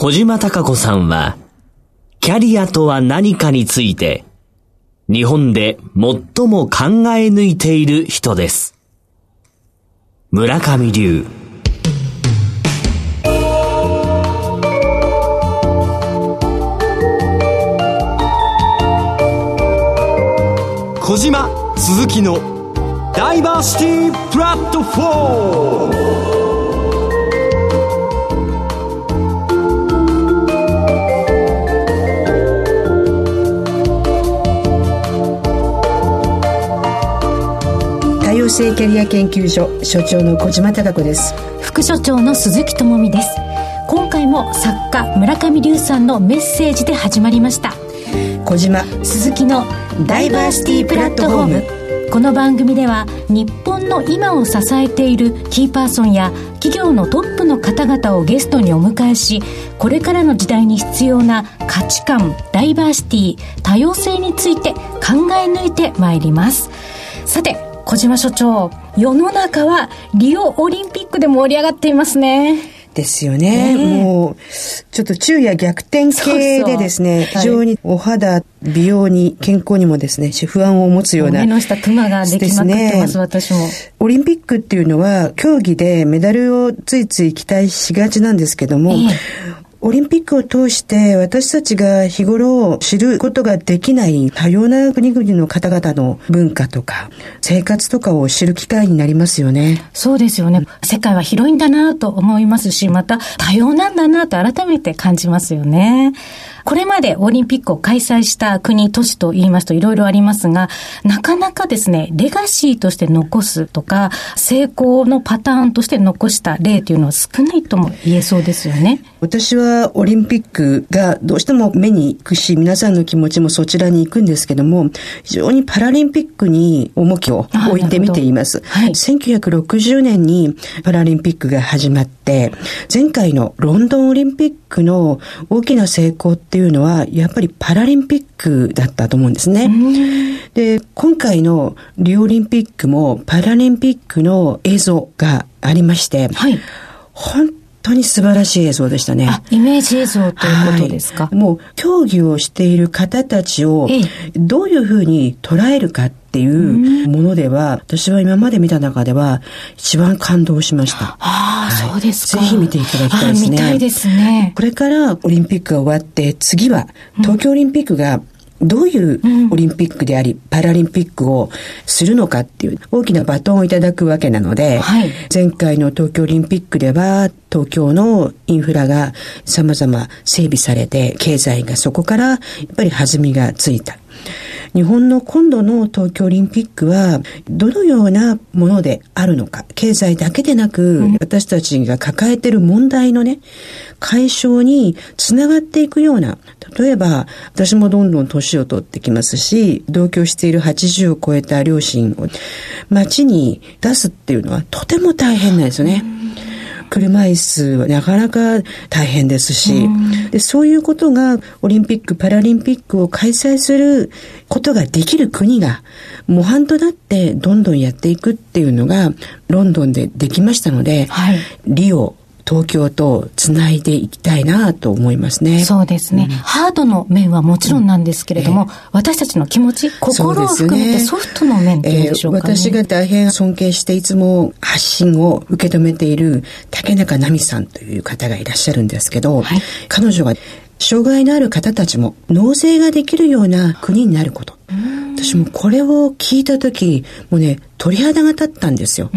小島隆子さんは、キャリアとは何かについて、日本で最も考え抜いている人です。村上流。小島鈴木のダイバーシティプラットフォーム共生キャリア研究所所長の小島貴子です。副所長の鈴木智美です。今回も作家村上龍さんのメッセージで始まりました。小島鈴木のダイバーシティプラットフォーム。この番組では日本の今を支えているキーパーソンや企業のトップの方々をゲストにお迎えしこれからの時代に必要な価値観ダイバーシティ多様性について考え抜いてまいります。さて小島所長、世の中はリオオリンピックで盛り上がっていますね。ですよね。もう、ちょっと昼夜逆転系でですね、そうそう非常にお肌、美容に、健康にもですね、不安を持つような。目の下、クマができまくってます、ね、私も。オリンピックっていうのは、競技でメダルをついつい期待しがちなんですけども、えーオリンピックを通して私たちが日頃知ることができない多様な国々の方々の文化とか生活とかを知る機会になりますよね。そうですよね。世界は広いんだなと思いますし、また多様なんだなと改めて感じますよね。これまでオリンピックを開催した国、都市と言いますといろいろありますが、なかなかですね、レガシーとして残すとか、成功のパターンとして残した例というのは少ないとも言えそうですよね。私はオリンピックがどうしても目に行くし、皆さんの気持ちもそちらに行くんですけども、非常にパラリンピックに重きを置いてみています。はい、1960年にパラリンピックが始まって、前回のロンドンオリンピックの大きな成功っていうのは、やっぱりパラリンピックだったと思うんですね。で、今回のリオオリンピックもパラリンピックの映像がありまして、はい、本当に素晴らしい映像でしたね。イメージ映像ということですか、はい、もう競技をしている方たちをどういうふうに捉えるかっていうものでは、私は今まで見た中では一番感動しました。ああ、はい、そうですか。ぜひ見ていただきたいですね。見たいですね。これからオリンピックが終わって、次は東京オリンピックが、どういうオリンピックであり、うん、パラリンピックをするのかっていう大きなバトンをいただくわけなので、はい、前回の東京オリンピックでは東京のインフラが様々整備されて、経済がそこからやっぱり弾みがついた。日本の今度の東京オリンピックはどのようなものであるのか経済だけでなく、うん、私たちが抱えている問題のね解消につながっていくような例えば私もどんどん年を取ってきますし同居している80を超えた両親を街に出すっていうのはとても大変なんですよね。うん車椅子はなかなか大変ですし、でそういうことがオリンピック・パラリンピックを開催することができる国が模範となってどんどんやっていくっていうのがロンドンでできましたので、はい、リオ東京とつないでいきたいなと思いますね。そうですね、うん、ハードの面はもちろんなんですけれども、うんえ。ー、私たちの気持ち、心を含めてソフトの面っていうんでしょうか、ね、えー、私が大変尊敬していつも発信を受け止めている竹中奈美さんという方がいらっしゃるんですけど、はい、彼女が障害のある方たちも納税ができるような国になること。私もこれを聞いた時、もうね、鳥肌が立ったんですよ。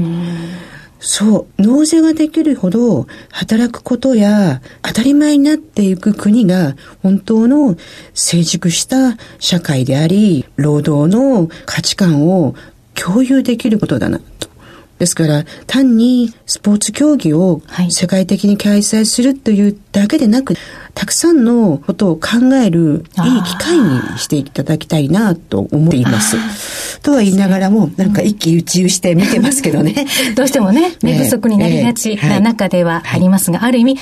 そう、納税ができるほど働くことや当たり前になっていく国が本当の成熟した社会であり、労働の価値観を共有できることだなと。ですから、単にスポーツ競技を世界的に開催するというだけでなく、たくさんのことを考えるいい機会にしていただきたいなと思っています。とは言いながらも、なんか一喜一憂して見てますけどね。どうしてもね、寝不足になりがちな中ではありますが、ある意味考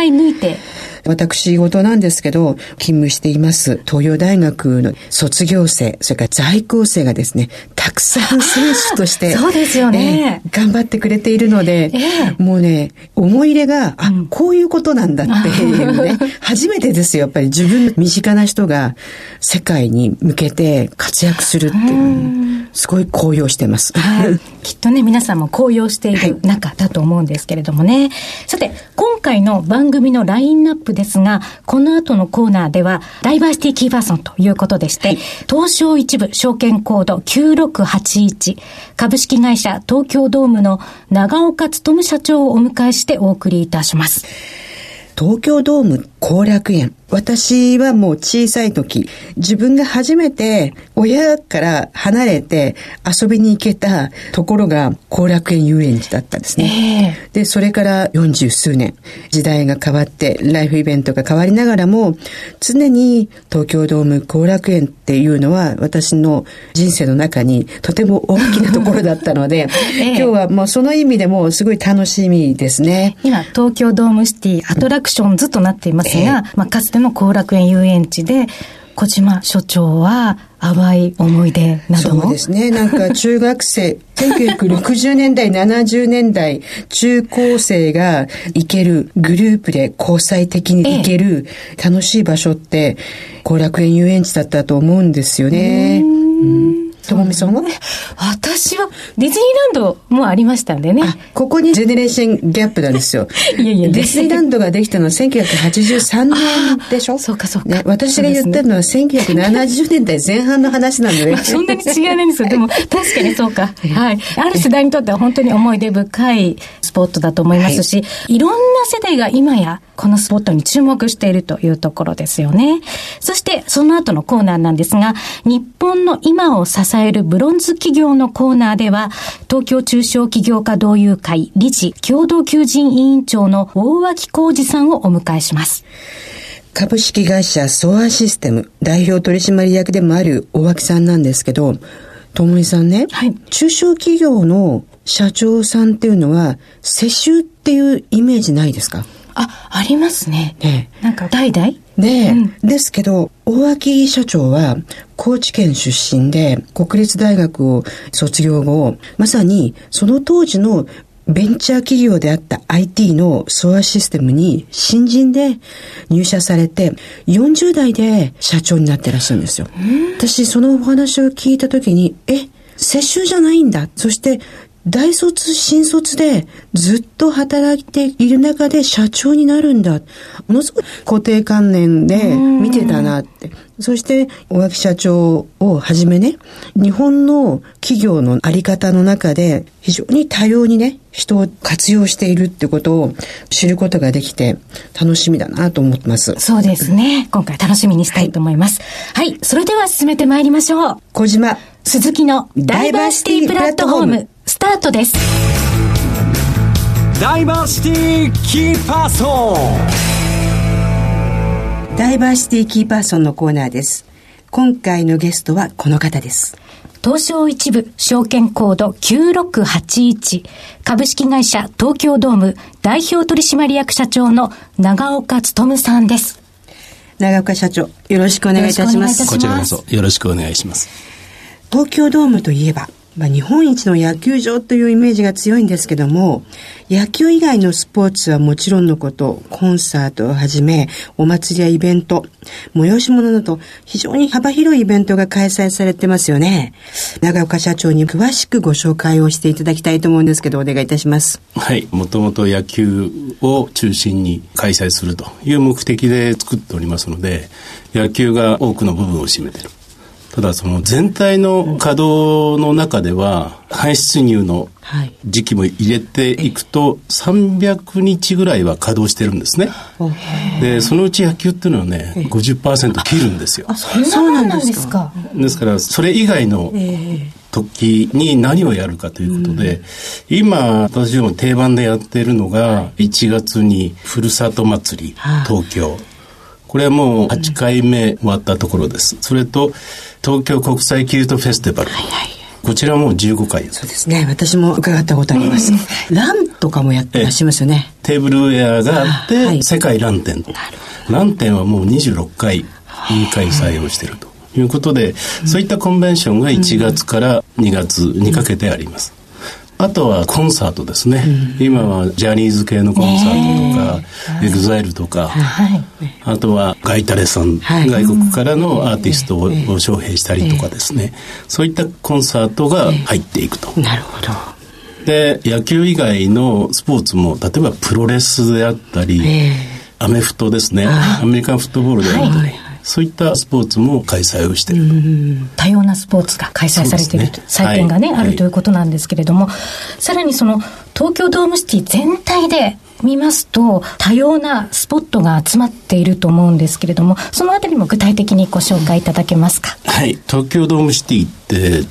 え抜いて。私事なんですけど、勤務しています東洋大学の卒業生、それから在校生がですね、たくさん選手として、そうですよね、えー、頑張ってくれているので、えー、もうね、思い入れが、あ、うん、こういうことなんだっていうね、初めてですよ、やっぱり自分の身近な人が世界に向けて活躍するっていう、すごい高揚してます。はい、きっとね、皆さんも高揚している中だと思うんですけれどもね。はい、さて、今回の番組のラインナップですが、この後のコーナーでは、ダイバーシティキーパーソンということでして、はい、東証一部証券コード9681株式会社東京ドームの長岡努社長をお迎えしてお送りいたします。東京ドーム後楽園。私はもう小さい時、自分が初めて親から離れて遊びに行けたところが後楽園遊園地だったんですね。えー、で、それから40数年、時代が変わって、ライフイベントが変わりながらも、常に東京ドーム後楽園っていうのは私の人生の中にとても大きなところだったので、えー、今日はもうその意味でもすごい楽しみですね。今、東京ドームシティアトラクションズとなっていますが、えー、まあ、かつての後楽園遊園地で、小島所長は淡い思い出なども。そうですね。なんか中学生、1960年代、70年代、中高生が行けるグループで交際的に行ける楽しい場所って、後楽園遊園地だったと思うんですよね。うん。ともみさんは？私はディズニーランドもありましたんでね。ここにジェネレーションギャップなんですよ。いやいやディズニーランドができたのは1983年でしょ？そうかそうか。ね、私が言ったのは1970年代前半の話なんでね。そんなに違いないんですよ。でも確かにそうか。はい。ある世代にとっては本当に思い出深いスポットだと思いますし、はい、いろんな世代が今やこのスポットに注目しているというところですよね。そしてその後のコーナーなんですが、日本の今を支えるブロンズ企業のコーナーでは、東京中小企業家同友会理事共同求人委員長の大脇浩二さんをお迎えします。株式会社ソアシステム代表取締役でもある大脇さんなんですけど、ともみさんね、はい、中小企業の社長さんっていうのは、世襲っていうイメージないですか？あ、ありますね。ねなんか代々？で、うん、ですけど、大脇社長は高知県出身で国立大学を卒業後、まさにその当時のベンチャー企業であった IT のソアシステムに新人で入社されて40代で社長になってらっしゃるんですよ。私そのお話を聞いた時に、え、世襲じゃないんだ。そして大卒、新卒でずっと働いている中で社長になるんだ。ものすごい固定観念で見てたなって。そして、大垣社長をはじめね、日本の企業のあり方の中で非常に多様にね、人を活用しているってことを知ることができて楽しみだなと思ってます。そうですね。今回楽しみにしたいと思います。はい、はい、それでは進めてまいりましょう。小島。鈴木のダイバーシティプラットフォーム。スタートです。ダイバーシティキーパーソン。ダイバーシティキーパーソンのコーナーです。今回のゲストはこの方です。東証一部証券コード9681株式会社東京ドーム代表取締役社長の長岡努さんです。長岡社長よろしくお願いいたします。こちらこそよろしくお願いします。東京ドームといえばまあ、日本一の野球場というイメージが強いんですけども、野球以外のスポーツはもちろんのこと、コンサートをはじめ、お祭りやイベント、催し物など、非常に幅広いイベントが開催されてますよね。長岡社長に詳しくご紹介をしていただきたいと思うんですけど、お願いいたします。はい。もともと野球を中心に開催するという目的で作っておりますので、野球が多くの部分を占めてる。ただその全体の稼働の中では排出入の時期も入れていくと300日ぐらいは稼働してるんですね。でそのうち野球っていうのはね50%切るんですよ。あそうなんですか。ですからそれ以外の時に何をやるかということで、今私ども定番でやっているのが1月にふるさと祭り東京。これはもう8回目終わったところです。それと東京国際キルトフェスティバル。はいはいこちらも15回そうですね。私も伺ったことあります。ランとかもやってらっしゃいますよね。テーブルウェアがあって、はい、世界ラン展。ラン展はもう26回開催をしているということで、そういったコンベンションが1月から2月にかけてあります。あとはコンサートですね、うん、今はジャニーズ系のコンサートとか、 EXILE とか、はい、あとはガイタレさん、はい、外国からのアーティストを招聘したりとかですね、そういったコンサートが入っていくと。なるほど。で、野球以外のスポーツも、例えばプロレスであったり、アメフトですね、アメリカンフットボールであったり、はいそういったスポーツも開催をしている多様なスポーツが開催されている、ね、祭典がね、はい、あるということなんですけれども、はい、さらにその東京ドームシティ全体で見ますと、多様なスポットが集まっていると思うんですけれども、そのあたりも具体的にご紹介いただけますか？はい。東京ドームシティっ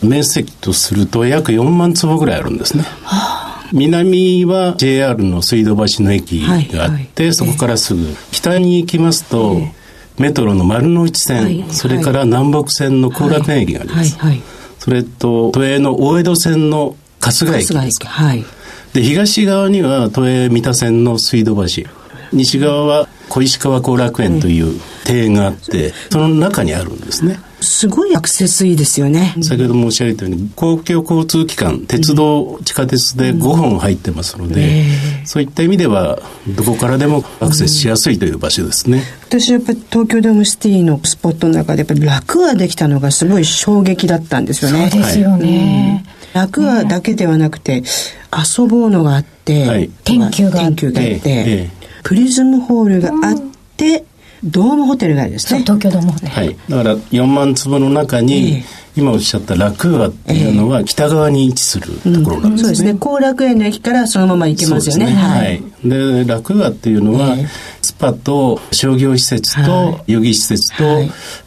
て面積とすると約4万坪ぐらいあるんですね。はあ南は JR の水道橋の駅があって、はいはい、そこからすぐ。北に行きますと、えーメトロの丸の内線、はい、それから南北線の後楽園駅があります、はい。はい、それと都営の大江戸線の春日駅ですで東側には都営三田線の水道橋。西側は小石川後楽園という庭園があって、その中にあるんですね。すごいアクセスいいですよね。先ほど申し上げたように、公共交通機関、鉄道、地下鉄で5本入ってますので、そういった意味では、どこからでもアクセスしやすいという場所ですね。私やっぱり東京ドームシティのスポットの中で、やっぱり楽ができたのがすごい衝撃だったんですよね。そうですよね。楽はだけではなくて、遊ぼうのがあって、はい、天球があって、ええプリズムホールがあって、ドームホテルがですね。東京ドームホテル。はい。だから4万坪の中に、えー今おっしゃった楽和っていうのは北側に位置するところなんですね。うん、そうですね。後楽園の駅からそのまま行けますよね。ねはい。で、楽和っていうのは、スパと商業施設と遊戯施設と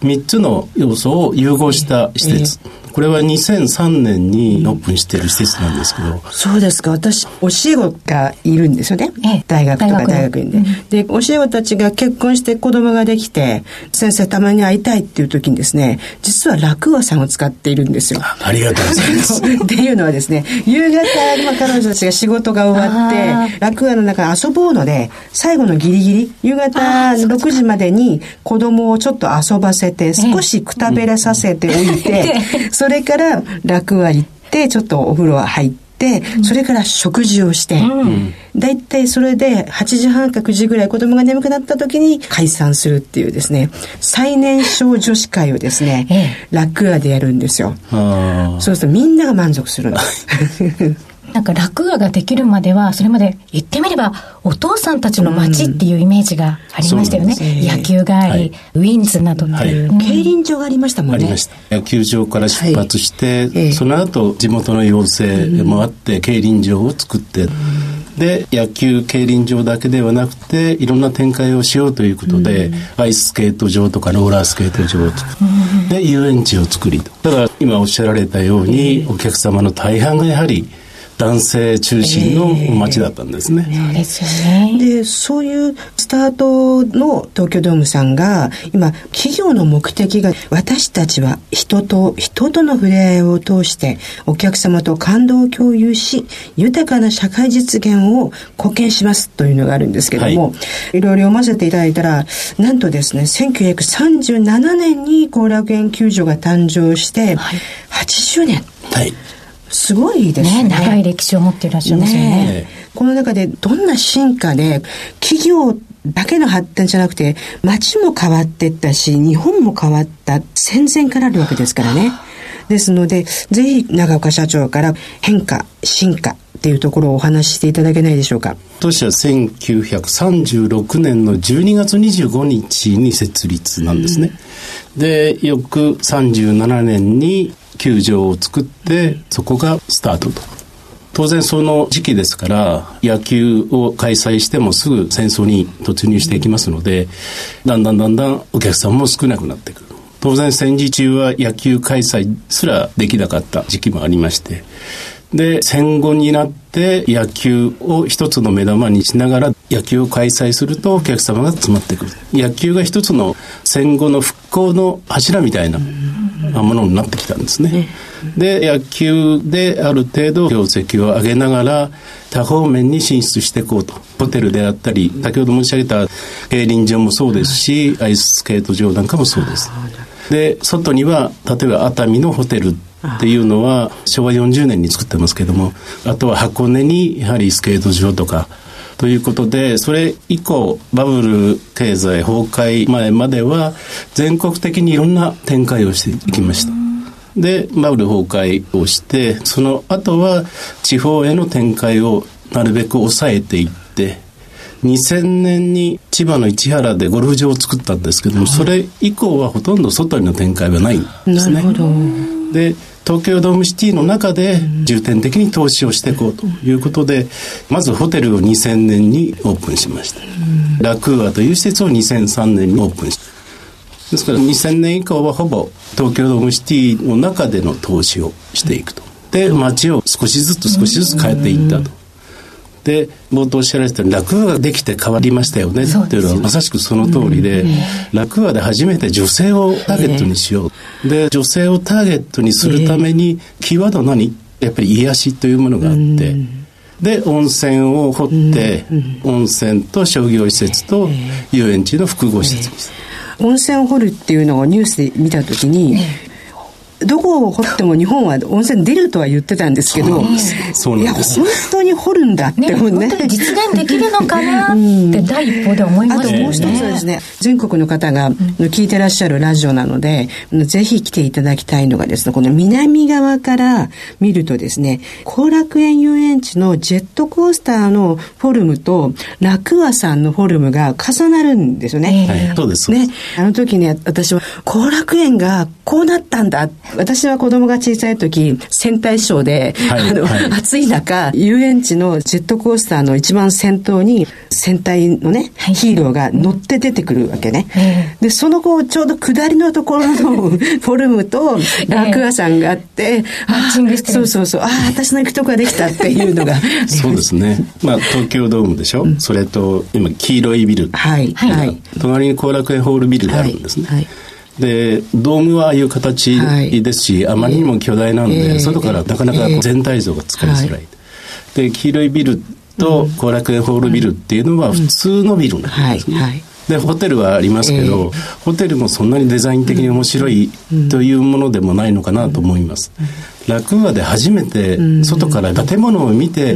3つの要素を融合した施設。これは2003年にオープンしてる施設なんですけど。そうですか。私、教え子がいるんですよね。大学とか大学院で。で、教え子たちが結婚して子供ができて、先生たまに会いたいっていう時にですね、実は楽和さんを使っているんですよ。ありがとうございます。っていうのはですね、夕方、まあ、彼女たちが仕事が終わって、楽和の中遊ぼうので、最後のギリギリ、夕方6時までに子供をちょっと遊ばせて、少しくたべらさせておい て、それから楽は行って、ちょっとお風呂は入って、それから食事をして、だいたいそれで8時半か9時ぐらい子供が眠くなった時に解散するっていうですね、最年少女子会をですね、楽屋でやるんですよ。そうするとみんなが満足するんです。なんか落語ができるまでは、それまで言ってみれば、お父さんたちの街っていうイメージがありましたよね。うん、野球があり、はい、ウィンズなどっていう、はい、競輪場がありましたもんね。ありました。野球場から出発して、はい、その後、地元の要請もあって、競輪場を作って、で野球競輪場だけではなくていろんな展開をしようということで、うん、アイススケート場とかローラースケート場を作って、うん、で遊園地を作りと。だから今おっしゃられたように、お客様の大半がやはり男性中心の街だったんですね。えー、そうですよね。で、そういうスタートの東京ドームさんが、今、企業の目的が、私たちは人と人との触れ合いを通して、お客様と感動を共有し、豊かな社会実現を貢献しますというのがあるんですけども、はい、いろいろ読ませていただいたら、なんとですね、1937年に後楽園球場が誕生して、はい、80年。はいすごいですね。ね長い歴史を持っていらっしゃいますよね。ねこの中でどんな進化で、企業だけの発展じゃなくて、街も変わっていったし、日本も変わった戦前からあるわけですからね。ですので、ぜひ長岡社長から変化、進化っていうところをお話ししていただけないでしょうか。年は1936年の12月25日に設立なんですね。うん、で、翌37年に球場を作ってそこがスタートと。当然その時期ですから野球を開催してもすぐ戦争に突入していきますのでだんだんだんだんお客さんも少なくなってくる。当然戦時中は野球開催すらできなかった時期もありましてで戦後になって野球を一つの目玉にしながら野球を開催するとお客様が集まってくる。野球が一つの戦後の復興の柱みたいなものになってきたんですね。で野球である程度業績を上げながら多方面に進出していこうとホテルであったり先ほど申し上げた競輪場もそうですしアイススケート場なんかもそうです。で外には例えば熱海のホテルっていうのは昭和40年に作ってますけどもあとは箱根にやはりスケート場とかということでそれ以降バブル経済崩壊前までは全国的にいろんな展開をしていきました。でバブル崩壊をしてその後は地方への展開をなるべく抑えていって2000年に千葉の市原でゴルフ場を作ったんですけども、それ以降はほとんど外にの展開はないんですね。で東京ドームシティの中で重点的に投資をしていこうということで、まずホテルを2000年にオープンしました。ラクーアという施設を2003年にオープンした。ですから2000年以降はほぼ東京ドームシティの中での投資をしていくと。で、街を少しずつ少しずつ変えていったと。で冒頭おっしゃられた落語ができて変わりましたよねっていうのはまさしくその通りで、落語で初めて女性をターゲットにしよう、で女性をターゲットにするためにキーワード何？やっぱり癒しというものがあって、で温泉を掘って、温泉と商業施設と遊園地の複合施設に温泉を掘るっていうのをニュースで見た時に、どこを掘っても日本は温泉出るとは言ってたんですけど、そういや、本当に掘るんだって思うね。ね実現できるのかなって第一報で思いますね。あともう一つですね、全国の方が聞いてらっしゃるラジオなので、ぜひ来ていただきたいのがですね、この南側から見るとですね、後楽園遊園地のジェットコースターのフォルムと楽和さんのフォルムが重なるんですよね。はい、そうです。ね、あの時ね、私は後楽園がこうなったんだ私は子供が小さい時、戦隊ショーで、はい、あの、はい、暑い中、遊園地のジェットコースターの一番先頭に、戦隊のね、はい、ヒーローが乗って出てくるわけね。で、その後、ちょうど下りのところの フォルムと、楽屋さんがあって、マッチングしてそうそうそう、ああ、私の行くとこができたっていうのが。そうですね。まあ、東京ドームでしょ、うん、それと、今、黄色いビル。はい。はい。隣に後楽園ホールビルがあるんですね。はいでドームはああいう形ですし、はい、あまりにも巨大なので、えー、外からなかなか全体像が作りづらい、えー、で黄色いビルと後楽園ホールビルっていうのは普通のビルなんですね、はいはい。でホテルはありますけど、えー、ホテルもそんなにデザイン的に面白いというものでもないのかなと思います。楽話で初めて外から建物を見て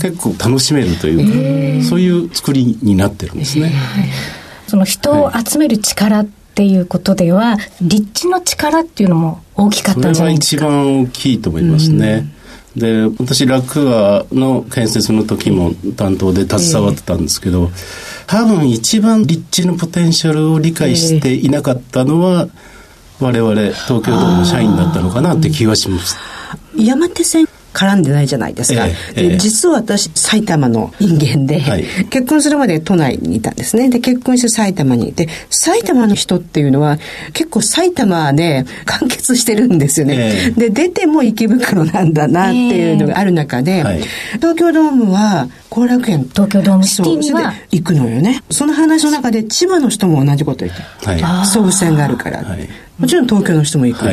結構楽しめるというか、そういう作りになってるんですね。その人を集める力っっていうことでは立地の力っていうのも大きかったんじゃないですか？それは一番大きいと思いますね、うん、で私楽和の建設の時も担当で携わってたんですけど、えー、多分一番立地のポテンシャルを理解していなかったのは、えー、我々東京ドーム社員だったのかなって気がします。山手線絡んでないじゃないですか。ええ、実は私、埼玉の人間で、はい、結婚するまで都内にいたんですね。で、結婚して埼玉にいて、埼玉の人っていうのは、結構埼玉で完結してるんですよね。え、で、出ても池袋なんだなっていうのがある中で、はい、東京ドームは、後楽園。東京ドームシティには行くのよね。その話の中で、千葉の人も同じこと言って。はい、総武線があるから。もちろん東京の人も行く。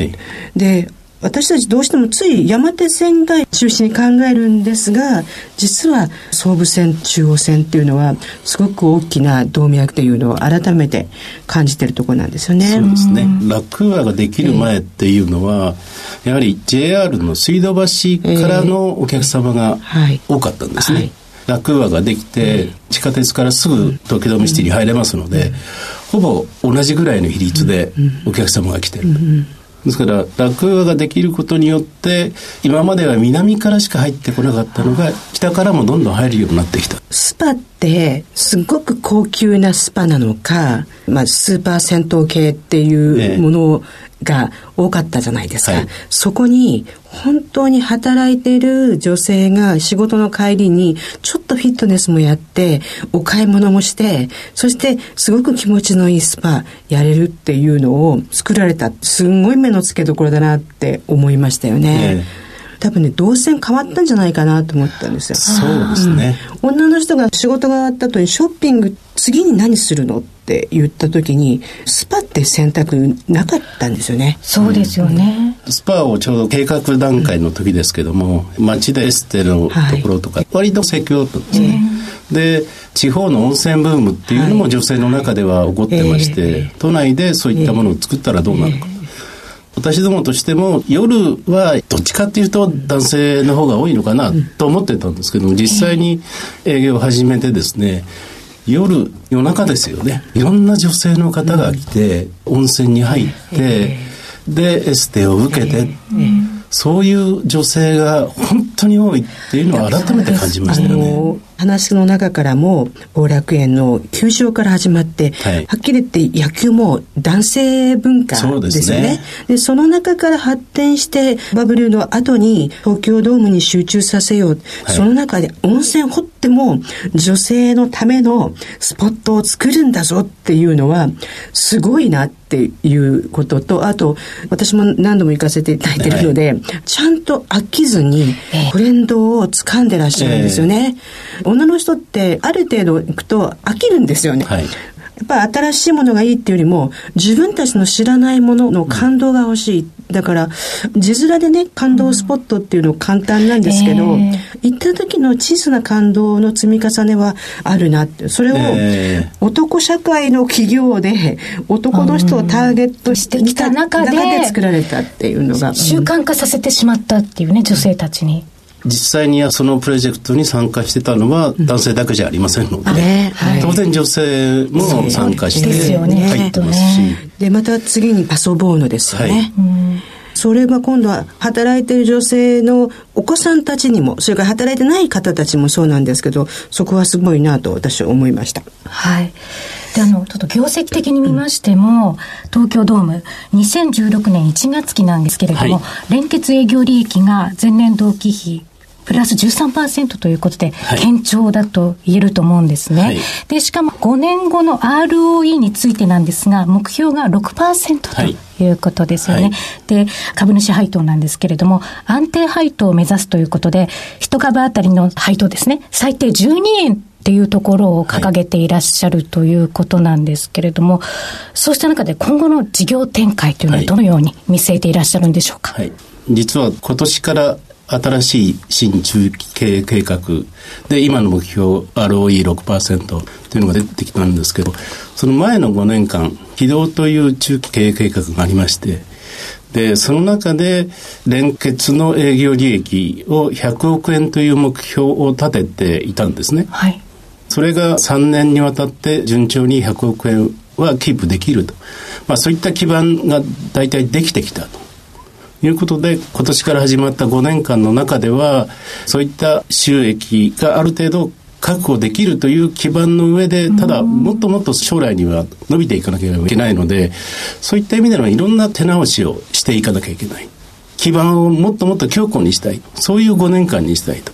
で、私たちどうしてもつい山手線が中心に考えるんですが実は総武線中央線っていうのはすごく大きな動脈というのを改めて感じてるところなんですよね。そうですね。楽和ができる前っていうのは、えー、やはり JR の水道橋からのお客様が多かったんですね。えーはい楽和ができて、地下鉄からすぐ東京ドームシティに入れますので、ほぼ同じぐらいの比率でお客様が来てる。ですから落語ができることによって今までは南からしか入ってこなかったのが北からもどんどん入るようになってきた。スパってすごく高級なスパなのか、まあ、スーパー銭湯系っていうものが多かったじゃないですか、はい、そこに本当に働いている女性が仕事の帰りにちょっとフィットネスもやってお買い物もしてそしてすごく気持ちのいいスパやれるっていうのを作られた。すんごい目の付けどころだなって思いましたよね。多分ね動線変わったんじゃないかなと思ったんですよ。そうですね、うん、女の人が仕事が終わった後にショッピング次に何するの？って言った時にスパって選択なかったんですよね。そうですよね。スパをちょうど計画段階の時ですけども、まだエステのところとか、割と盛況だったんですね。で地方の温泉ブームっていうのも女性の中では起こってまして、都内でそういったものを作ったらどうなるか。私どもとしても夜はどっちかっていうと男性の方が多いのかなと思ってたんですけども実際に営業を始めてですね夜夜中ですよね。いろんな女性の方が来て、温泉に入って、でエステを受けて、そういう女性が本当に多いっていうのを改めて感じましたよね。話の中からも後楽園の球場から始まって、はい、はっきり言って野球も男性文化ですよね。そで、ね、その中から発展してバブルの後に東京ドームに集中させよう。はい、その中で温泉掘っても女性のためのスポットを作るんだぞっていうのはすごいなっていうことと、あと私も何度も行かせていただいてるので、はい、ちゃんと飽きずにトレンドを掴んでらっしゃるんですよね。えー女の人ってある程度行くと飽きるんですよね。はいやっぱ新しいものがいいっていうよりも自分たちの知らないものの感動が欲しい。だから字面でね感動スポットっていうの簡単なんですけど、えー、行った時の小さな感動の積み重ねはあるなってそれを男社会の企業で男の人をターゲットしてきた中で作られたっていうのが、習慣化させてしまったっていうね女性たちに。実際にそのプロジェクトに参加してたのは男性だけじゃありませんので、ねはい、当然女性も参加して入ってますし。で、また次にパソボーノですよね。はい。それが今度は働いている女性のお子さんたちにも、それから働いてない方たちもそうなんですけど、そこはすごいなと私は思いました。はい。で、あの、ちょっと業績的に見ましても、うん、東京ドーム、2016年1月期なんですけれども、はい、連結営業利益が前年同期比プラス13%ということで、堅調だと言えると思うんですね。はい、で、しかも5年後の ROE についてなんですが、目標が6%ということですよね。はい、で、株主配当なんですけれども、安定配当を目指すということで、一株当たりの配当ですね、最低12円っていうところを掲げていらっしゃるということなんですけれども、はい、そうした中で今後の事業展開というのはどのように見据えていらっしゃるんでしょうか？はい、実は今年から新しい新中期経営計画で今の目標 ROE6% というのが出てきたんですけどその前の5年間起動という中期経営計画がありましてでその中で連結の営業利益を100億円という目標を立てていたんですね。はい、それが3年にわたって順調に100億円はキープできると、まあ、そういった基盤が大体できてきたと。いうことで、今年から始まった5年間の中では、そういった収益がある程度確保できるという基盤の上で、ただ、もっともっと将来には伸びていかなければいけないので、そういった意味ではいろんな手直しをしていかなきゃいけない。基盤をもっともっと強固にしたい。そういう5年間にしたいと。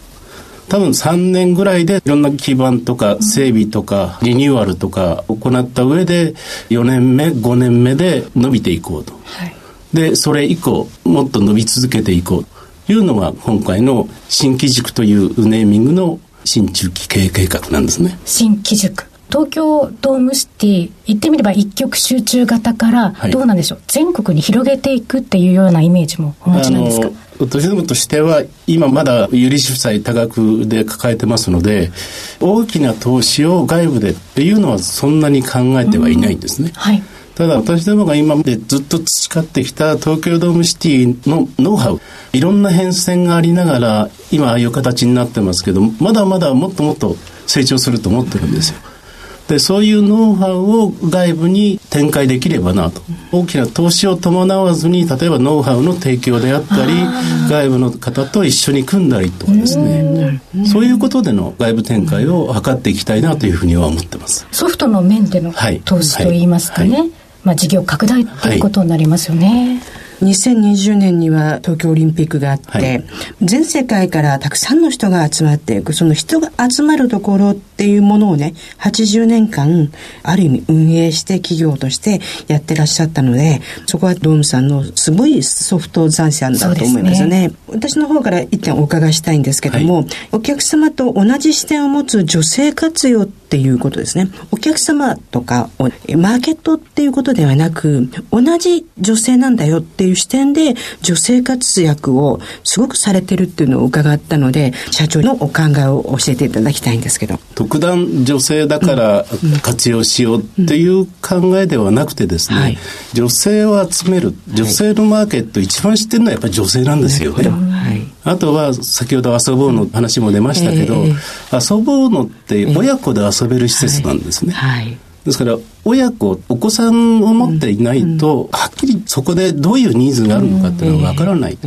多分3年ぐらいでいろんな基盤とか整備とかリニューアルとか行った上で4年目5年目で伸びていこうと。はいで、それ以降、もっと伸び続けていこうというのが今回の新規塾というネーミングの新中期経営計画なんですね。新規塾。東京ドームシティ、言ってみれば一極集中型から、どうなんでしょう、はい、全国に広げていくっていうようなイメージもお持ちなんですか？私どもとしては今まだ有利主債多額で抱えてますので大きな投資を外部でっていうのはそんなに考えてはいないんですね。はいただ私どもが今までずっと培ってきた東京ドームシティのノウハウいろんな変遷がありながら今ああいう形になってますけどまだまだもっともっと成長すると思ってるんですよ。でそういうノウハウを外部に展開できればなと。大きな投資を伴わずに例えばノウハウの提供であったり外部の方と一緒に組んだりとかですね。そういうことでの外部展開を図っていきたいなというふうには思ってます。ソフトの面での投資といいますかね、はい。はいまあ、事業拡大ということになりますよね。はい2020年には東京オリンピックがあって、はい、全世界からたくさんの人が集まっていく、その人が集まるところっていうものをね、80年間、ある意味運営して企業としてやってらっしゃったので、そこはドームさんのすごいソフト残ンだと思いますよね。ね私の方から一点お伺いしたいんですけども、はい、お客様と同じ視点を持つ女性活用ってっていうことですね。お客様とかをマーケットっていうことではなく、同じ女性なんだよっていう視点で女性活躍をすごくされてるっていうのを伺ったので、社長のお考えを教えていただきたいんですけど。特段女性だから活用しようっていう考えではなくてですね、はい、女性を集める、女性のマーケット一番知ってるのはやっぱり女性なんですよね。は。い、あとは先ほど遊ぼうの話も出ましたけど、えー、遊ぼうのって親子で遊べる施設なんですね。はい、ですから親子お子さんを持っていないと、はっきりそこでどういうニーズがあるのかっていうのはわからない、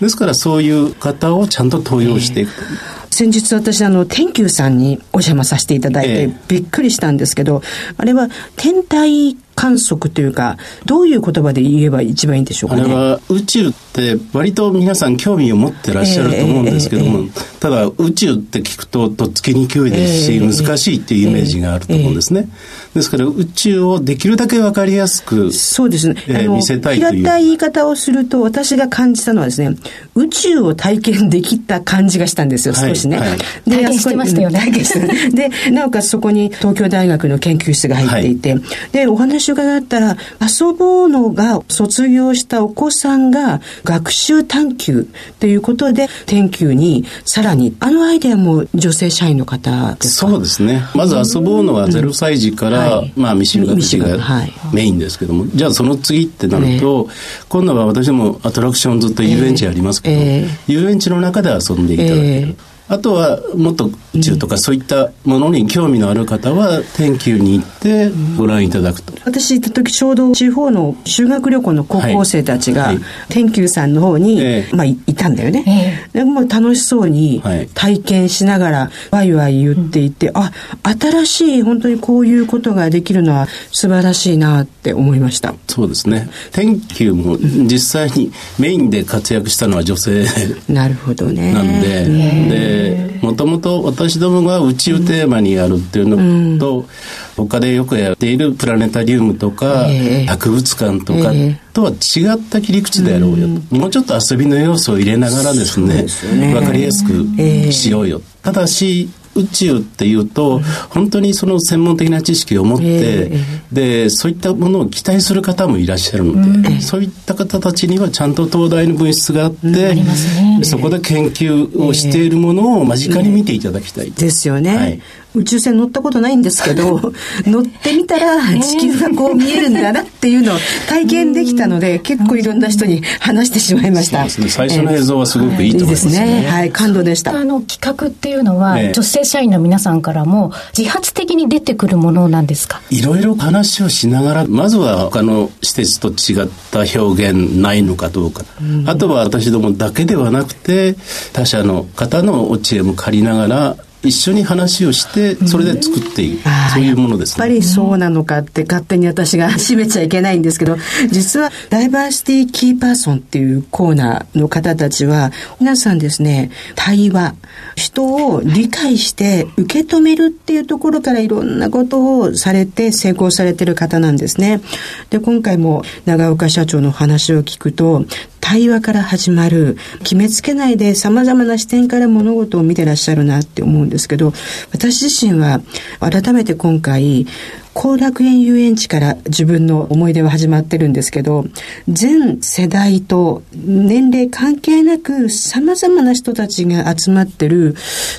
ですからそういう方をちゃんと登用していく。と。先日私あの天球さんにお邪魔させていただいてびっくりしたんですけど、あれは天体観測というか、どういう言葉で言えば一番いいんでしょうか、ね、あれは宇宙って割と皆さん興味を持ってらっしゃると思うんですけども、えーえー、ただ宇宙って聞くととっつきにくいですし、えー、難しいっていうイメージがあると思うんですね。ですから宇宙をできるだけわかりやすくそうですね、えー、見せたいという。平たい言い方をすると私が感じたのはですね、宇宙を体験できた感じがしたんですよ、少しね。はいはい、で、体験してましたよね。体験してで、なおかつそこに東京大学の研究室が入っていて、はい、で、お話を伺ったら、遊ぼうのが卒業したお子さんが学習探求ということで、研究にさらに、あのアイデアも女性社員の方ですか？そうですね。まず遊ぼうのは0歳児から、うん、まあ未就学児がメインですけども、じゃあその次ってなると、ね、今度は私もアトラクションずっと遊園地ありますけど、えー、遊園地の中で遊んでいただける。えーあとはもっと宇宙とかそういったものに興味のある方は天球に行ってご覧いただくと、私行った時ちょうど地方の修学旅行の高校生たちが、はい。はい、天球さんの方に、えー、まあ、いたんだよね、えー、でも楽しそうに体験しながらワイワイ言っていて、はい、あ新しい本当にこういうことができるのは素晴らしいなって思いました。そうですね。天球も実際にメインで活躍したのは女性 なるほどね。なんで、でもともと私どもが宇宙テーマにやるっていうのと、うん、他でよくやっているプラネタリウムとか、えー、博物館とかとは違った切り口でやろうよ。と、うん、もうちょっと遊びの要素を入れながらですね分、ね、かりやすくしようよ、えー、ただし宇宙っていうと、本当にその専門的な知識を持って、でそういったものを期待する方もいらっしゃるので、そういった方たちにはちゃんと東大の分室があって、そこで研究をしているものを間近に見ていただきたい、ですよね、はい、宇宙船乗ったことないんですけど 乗ってみたら地球がこう見えるんだなっていうのを体験できたので結構いろんな人に話してしまいました、ね、最初の映像はすごくいいと思いますね,、ね。はい感動でした。あの企画っていうのは、女性社員の皆さんからも自発的に出てくるものなんですか？いろいろ話をしながらまずは他の施設と違った表現ないのかどうか、うん、あとは私どもだけではなくて他社の方のお知恵も借りながら一緒に話をしてそれで作っている、うん、そういうものです、ね、やっぱりそうなのかって勝手に私が締めちゃいけないんですけど 実はダイバーシティキーパーソンっていうコーナーの方たちは皆さんですね対話人を理解して受け止めるっていうところからいろんなことをされて成功されてる方なんですね。で今回も長岡社長の話を聞くと対話から始まる決めつけないで様々な視点から物事を見てらっしゃるなって思うんですけど私自身は改めて今回後楽園遊園地から自分の思い出は始まってるんですけど全世代と年齢関係なく様々な人たちが集まってる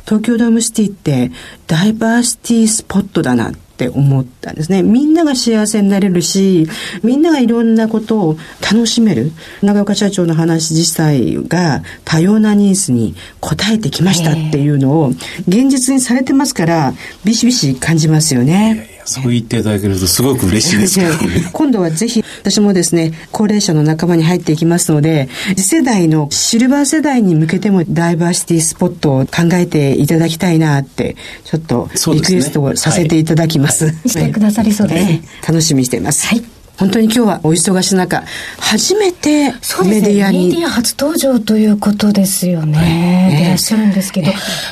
東京ドームシティってダイバーシティスポットだなって思ったんですね。みんなが幸せになれるし、みんながいろんなことを楽しめる。長岡社長の話自体が多様なニーズに応えてきましたっていうのを現実にされてますから、ビシビシ感じますよね。そう言っていただけるとすごく嬉しいですけどね。今度はぜひ、私もですね、高齢者の仲間に入っていきますので、次世代のシルバー世代に向けてもダイバーシティスポットを考えていただきたいなって、ちょっとリクエストをさせていただきます。すね はい、してくださりそうですね。楽しみにしています。はい。本当に今日はお忙しい中、初めてメディアに。メディア初登場ということですよね。ねでいらっしゃるんですけど、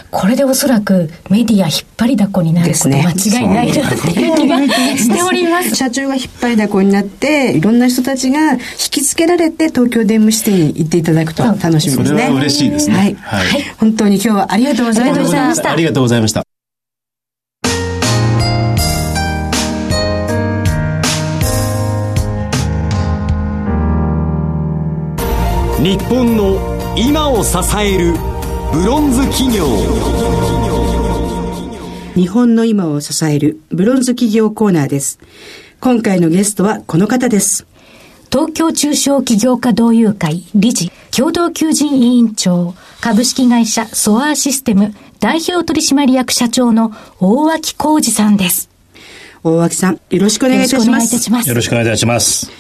これでおそらくメディア引っ張りだこになること間違いないなっていう気がしております。社長が引っ張りだこになって、いろんな人たちが引きつけられて東京電務シティに行っていただくと楽しみですね。それは嬉しいですね。はい。はい、本当に今日はありがとうございました。ありがとうございました。日本の今を支えるブロンズ企業日本の今を支えるブロンズ企業コーナーです。今回のゲストはこの方です。東京中小企業家同友会理事共同求人委員長株式会社ソアーシステム代表取締役社長の大脇浩二さんです。大脇さんよろしくお願いいたします。よろしくお願いいたします。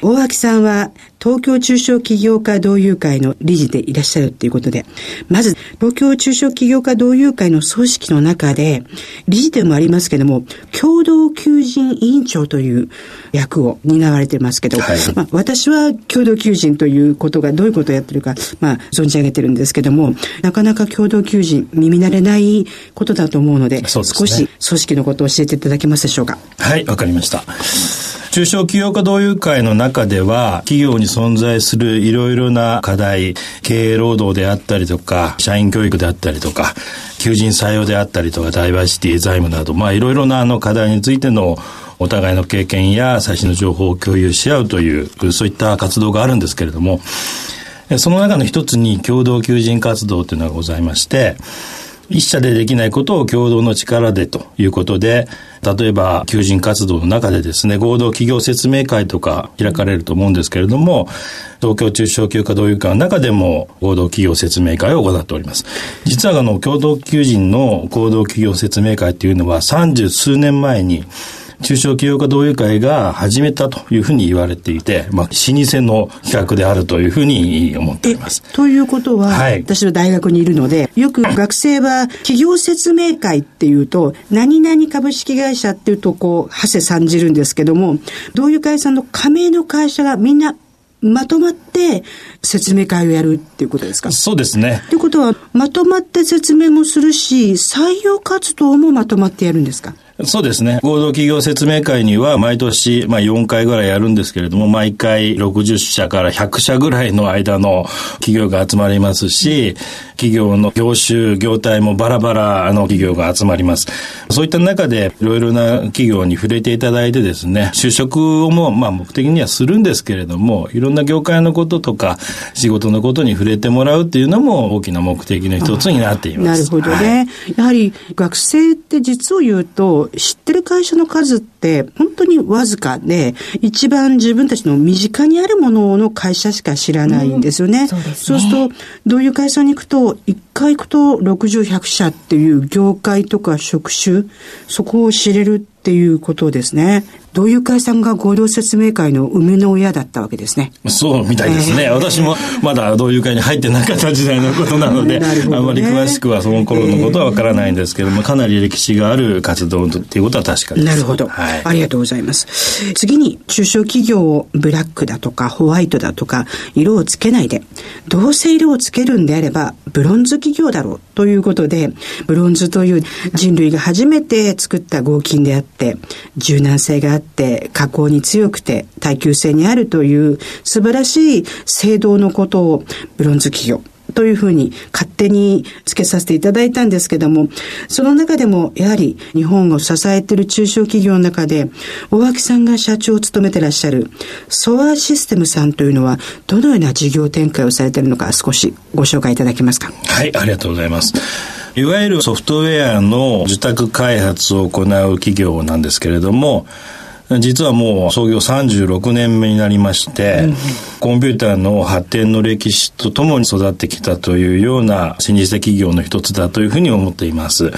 大脇さんは東京中小企業家同友会の理事でいらっしゃるということで、まず東京中小企業家同友会の組織の中で、理事でもありますけども、共同求人委員長という役を担われてますけど、はい、まあ、私は共同求人ということがどういうことをやってるか、まあ、存じ上げてるんですけども、なかなか共同求人、耳慣れないことだと思うので、でね、少し組織のことを教えていただけますでしょうか。はい、わかりました。中小企業家同友会の中では、企業に存在するいろいろな課題、経営労働であったりとか、社員教育であったりとか、求人採用であったりとか、ダイバーシティ、財務など、まあいろいろなあの課題についてのお互いの経験や最新の情報を共有し合うという、そういった活動があるんですけれども、その中の一つに共同求人活動というのがございまして、一社でできないことを共同の力でということで、例えば求人活動の中でですね、合同企業説明会とか開かれると思うんですけれども、東京中小企業家同友会の中でも合同企業説明会を行っております。実はあの、共同求人の合同企業説明会というのは三十数年前に中小企業家同友会が始めたというふうに言われていて、まあ、老舗の企画であるというふうに思っています。ということは、はい、私は大学にいるので、よく学生は企業説明会っていうと、何々株式会社っていうと、こう、はせ参じるんですけども、同友会さんの加盟の会社がみんなまとまって説明会をやるっていうことですか？そうですね。ということは、まとまって説明もするし、採用活動もまとまってやるんですか？そうですね。合同企業説明会には毎年、まあ4回ぐらいやるんですけれども、毎回60社から100社ぐらいの間の企業が集まりますし、企業の業種、業態もバラバラの企業が集まります。そういった中で、いろいろな企業に触れていただいてですね、就職をも、まあ目的にはするんですけれども、いろんな業界のこととか、仕事のことに触れてもらうっていうのも大きな目的の一つになっています。なるほどね。はい、やはり学生って実を言うと、知ってる会社の数って本当にわずかで、一番自分たちの身近にあるものの会社しか知らないんですよね。うん、そうねそうすると、どういう会社に行くと、一回行くと60、100社っていう業界とか職種、そこを知れるっていうことですね。同友会さんが合同説明会の梅の親だったわけですね。そうみたいですね。えー、私もまだ同友会に入ってなかった時代のことなので、ね、あまり詳しくはその頃のことはわからないんですけども、かなり歴史がある活動っていうことは確かです。なるほど、はい。ありがとうございます。次に、中小企業をブラックだとかホワイトだとか色をつけないで、どうせ色をつけるんであればブロンズ企業だろうということで、ブロンズという人類が初めて作った合金であって、柔軟性があって、加工に強くて耐久性にあるという素晴らしい制度のことをブロンズ企業というふうに勝手につけさせていただいたんですけども、その中でもやはり日本を支えている中小企業の中で、大脇さんが社長を務めてらっしゃるソアシステムさんというのは、どのような事業展開をされているのか少しご紹介いただけますか？はい、ありがとうございます。いわゆるソフトウェアの受託開発を行う企業なんですけれども、実はもう創業36年目になりまして、うん、コンピューターの発展の歴史とともに育ってきたというような老舗企業の一つだというふうに思っています。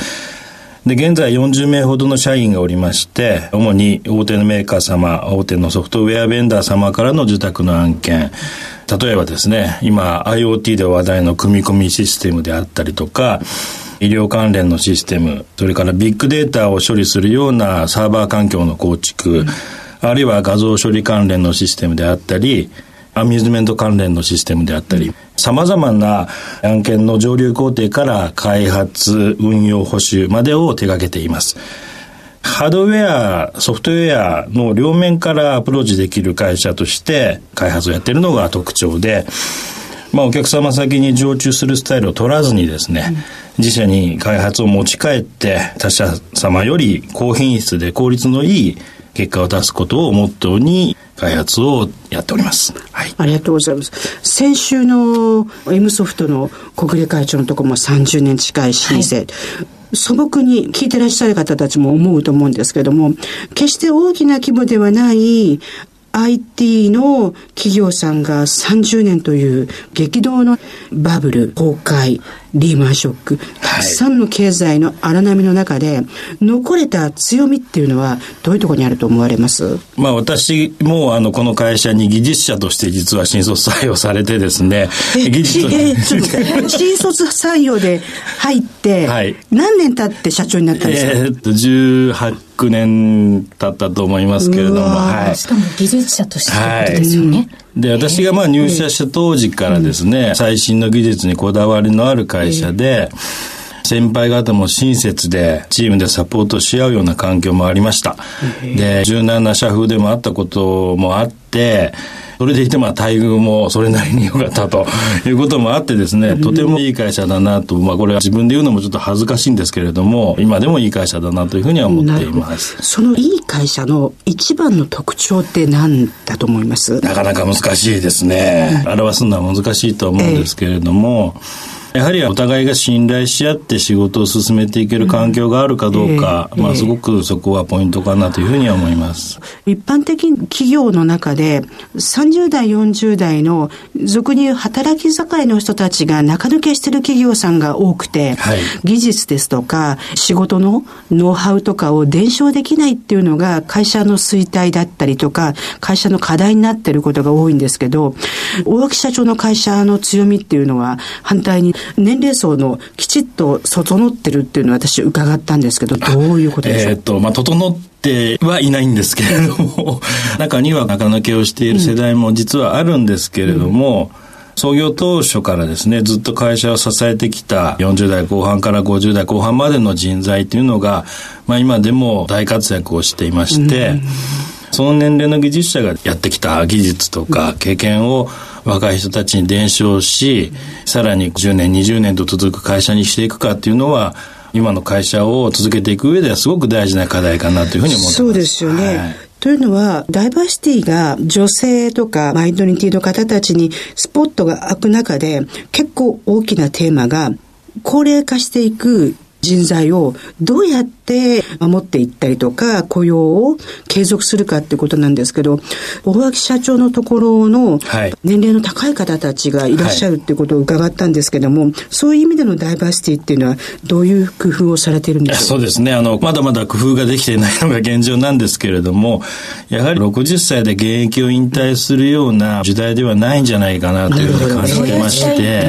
で、現在40名ほどの社員がおりまして、主に大手のメーカー様、大手のソフトウェアベンダー様からの受託の案件、例えばですね、今 IoT で話題の組み込みシステムであったりとか、医療関連のシステム、それからビッグデータを処理するようなサーバー環境の構築、あるいは画像処理関連のシステムであったり、アミューズメント関連のシステムであったり、様々な案件の上流工程から開発、運用保守までを手掛けています。ハードウェア、ソフトウェアの両面からアプローチできる会社として開発をやっているのが特徴で、まあ、お客様先に常駐するスタイルを取らずにですね、自社に開発を持ち帰って他社様より高品質で効率のいい結果を出すことをモットーに開発をやっております。はい。ありがとうございます。先週の M ソフトの小暮会長のところも30年近い老舗。はい素朴に聞いてらっしゃる方たちも思うと思うんですけども、決して大きな規模ではない IT の企業さんが30年という激動のバブル崩壊。リーマンショック。たくさんの経済の荒波の中で、残れた強みっていうのはどういうところにあると思われます？まあ私もあのこの会社に技術者として実は新卒採用されてですね。技術えー、新卒採用で入って、はい、何年経って社長になったんですか？えー、っと18 9年経ったと思いますけれども、はい、しかも技術者としてことですよね。はい、で、私がまあ入社した当時からですね、最新の技術にこだわりのある会社で、先輩方も親切でチームでサポートし合うような環境もありました。で、柔軟な社風でもあったこともあって、それでいてまあ待遇もそれなりに良かったということもあってですね、とてもいい会社だなと、まあこれは自分で言うのもちょっと恥ずかしいんですけれども、今でもいい会社だなというふうには思っています。そのいい会社の一番の特徴って何だと思います？なかなか難しいですね。表すのは難しいと思うんですけれども、えーやはりお互いが信頼し合って仕事を進めていける環境があるかどうか、うん。えー、まあすごくそこはポイントかなというふうには思います。一般的に企業の中で30代、40代の俗に言う働き盛りの人たちが中抜けしてる企業さんが多くて、はい、技術ですとか仕事のノウハウとかを伝承できないっていうのが会社の衰退だったりとか会社の課題になってることが多いんですけど大脇社長の会社の強みっていうのは反対に年齢層のきちっと整ってるっていうのは私伺ったんですけど、どういうことでしょう？えっ、と、まあ、整ってはいないんですけれども、中には中抜けをしている世代も実はあるんですけれども、うん。創業当初からですね、ずっと会社を支えてきた40代後半から50代後半までの人材というのが、まあ今でも大活躍をしていまして、その年齢の技術者がやってきた技術とか経験を若い人たちに伝承し、さらに10年、20年と続く会社にしていくかっていうのは、今の会社を続けていく上ではすごく大事な課題かなというふうに思ってます。そうですよね。はいというのは、ダイバーシティが女性とかマイノリティの方たちにスポットが開く中で、結構大きなテーマが、高齢化していく人材をどうやって守っていったりとか、雇用を継続するかってことなんですけど、大脇社長のところの年齢の高い方たちがいらっしゃるっていうことを伺ったんですけども、はい、そういう意味でのダイバーシティっていうのは、どういう工夫をされているんでしょう？かそうですね。あの、まだまだ工夫ができていないのが現状なんですけれども、やはり60歳で現役を引退するような時代ではないんじゃないかなというふうに感じてまして、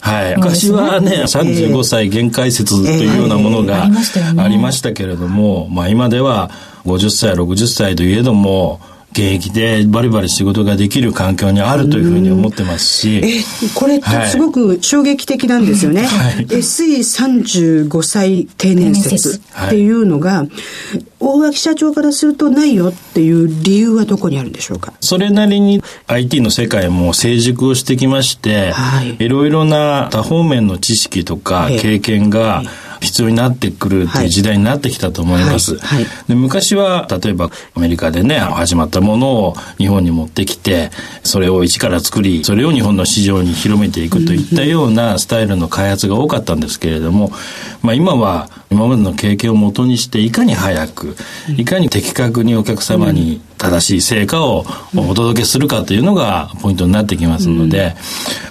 はい。昔はね、35歳限界説というようなものがありましたけれども、まあ今では50歳、60歳といえども、現役でバリバリ仕事ができる環境にあるというふうに思ってますし。え、これってすごく衝撃的なんですよね。はい、SE35 歳定年説っていうのが、大垣社長からするとないよっていう理由はどこにあるんでしょうか？それなりに IT の世界も成熟をしてきまして、はい、いろいろな多方面の知識とか経験が、必要になってくるという時代になってきたと思います。はい。はい、で昔は例えばアメリカでね始まったものを日本に持ってきてそれを一から作りそれを日本の市場に広めていくといったようなスタイルの開発が多かったんですけれども、まあ、今は今までの経験をもとにしていかに早くいかに的確にお客様に正しい成果をお届けするかというのがポイントになってきますので、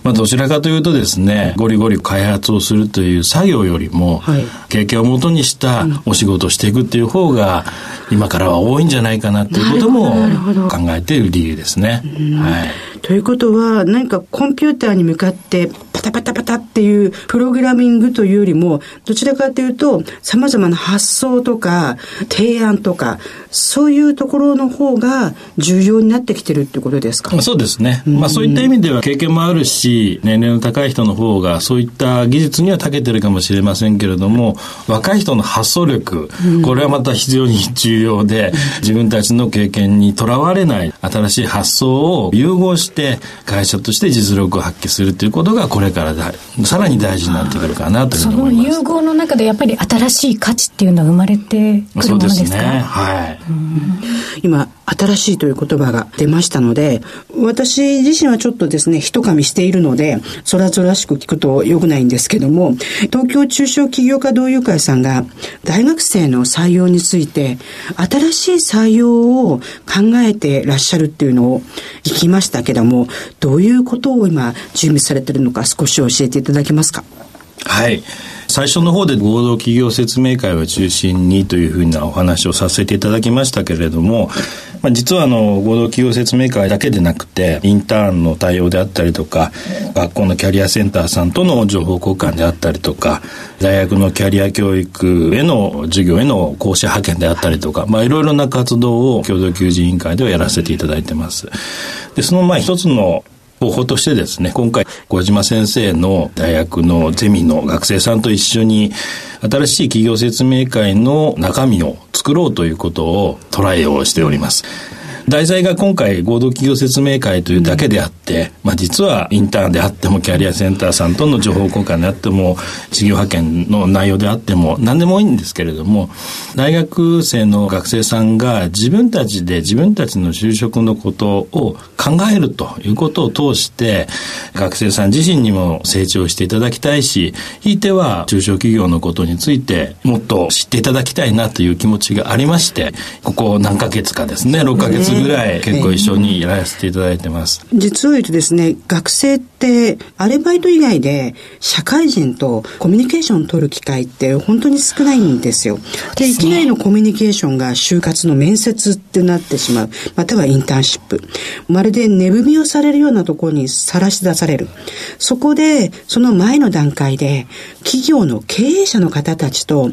まあ、どちらかというとですねゴリゴリ開発をするという作業よりも、経験をもとにしたお仕事をしていくっていう方が今からは多いんじゃないかなということも考えている理由ですね。はい、ということは何かコンピューターに向かってパタパタパタっていうプログラミングというよりもどちらかというと様々な発想とか提案とかそういうところの方が重要になってきてるってことですか？そうですね。まあそういった意味では経験もあるし年齢の高い人の方がそういった技術には長けてるかもしれませんけれども若い人の発想力これはまた非常に重要で自分たちの経験にとらわれない新しい発想を融合しして会社として実力を発揮するということがこれからださらに大事になってくるかなというふうに思います。その融合の中でやっぱり新しい価値っていうのは生まれてくるものですか？そうですね。はい。今、新しいという言葉が出ましたので、私自身はちょっとですね、一噛みしているので、そらぞらしく聞くと良くないんですけども、東京中小企業家同友会さんが大学生の採用について、新しい採用を考えてらっしゃるっていうのを聞きましたけども、どういうことを今準備されてるのか少し教えていただけますか？はい。最初の方で合同企業説明会を中心にというふうなお話をさせていただきましたけれども、まあ、実はあの合同企業説明会だけでなくてインターンの対応であったりとか学校のキャリアセンターさんとの情報交換であったりとか大学のキャリア教育への授業への講師派遣であったりとか、まあ、いろいろな活動を共同求人委員会ではやらせていただいてます。でそのまあ一つの方法としてですね、今回、小島先生の大学のゼミの学生さんと一緒に、新しい企業説明会の中身を作ろうということをトライをしております。題材が今回合同企業説明会というだけであって、まあ実はインターンであってもキャリアセンターさんとの情報交換であっても、事業派遣の内容であっても何でもいいんですけれども、大学生の学生さんが自分たちで自分たちの就職のことを考えるということを通して、学生さん自身にも成長していただきたいし、ひいては中小企業のことについてもっと知っていただきたいなという気持ちがありまして、ここ何ヶ月かですね、6ヶ月ぐらい結構一緒にやらせていただいてます。実を言うとですね、学生ってアルバイト以外で社会人とコミュニケーションを取る機会って本当に少ないんですよ。で、いきなりのコミュニケーションが就活の面接ってなってしまう。またはインターンシップ。まるで値踏みをされるようなところにさらし出される。そこで、その前の段階で、企業の経営者の方たちと、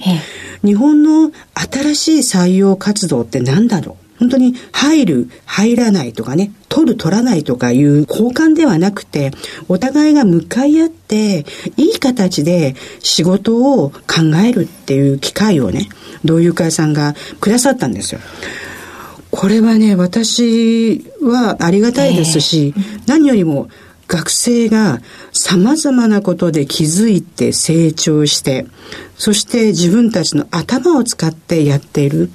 日本の新しい採用活動って何だろう本当に入る、入らないとかね、取る、取らないとかいう交換ではなくて、お互いが向かい合って、いい形で仕事を考えるっていう機会をね、同友会さんがくださったんですよ。これはね、私はありがたいですし、えー、何よりも学生が様々なことで気づいて成長して、そして自分たちの頭を使ってやっている。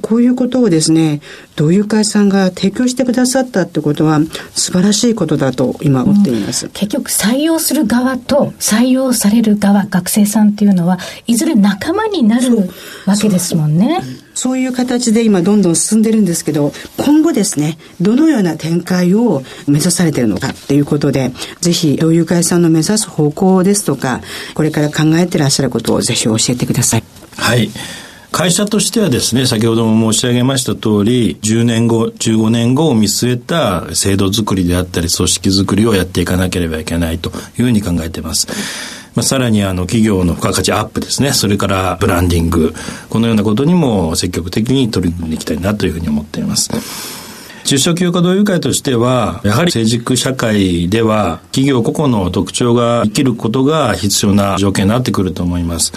こういうことをですね、同友会さんが提供してくださったってことは素晴らしいことだと今思っています、うん、結局採用する側と採用される側、学生さんっていうのはいずれ仲間になるわけですもんね。そういう形で今どんどん進んでるんですけど、今後ですね、どのような展開を目指されてるのかっていうことで、ぜひ同友会さんの目指す方向ですとか、これから考えてらっしゃることをぜひ教えてください。はい。会社としてはですね、先ほども申し上げました通り、10年後、15年後を見据えた制度づくりであったり、組織づくりをやっていかなければいけないというふうに考えています。まあ、さらにあの企業の付加価値アップですね、それからブランディング、このようなことにも積極的に取り組んでいきたいなというふうに思っています。中小企業家同友会としては、やはり成熟社会では、企業個々の特徴が生きることが必要な条件になってくると思います。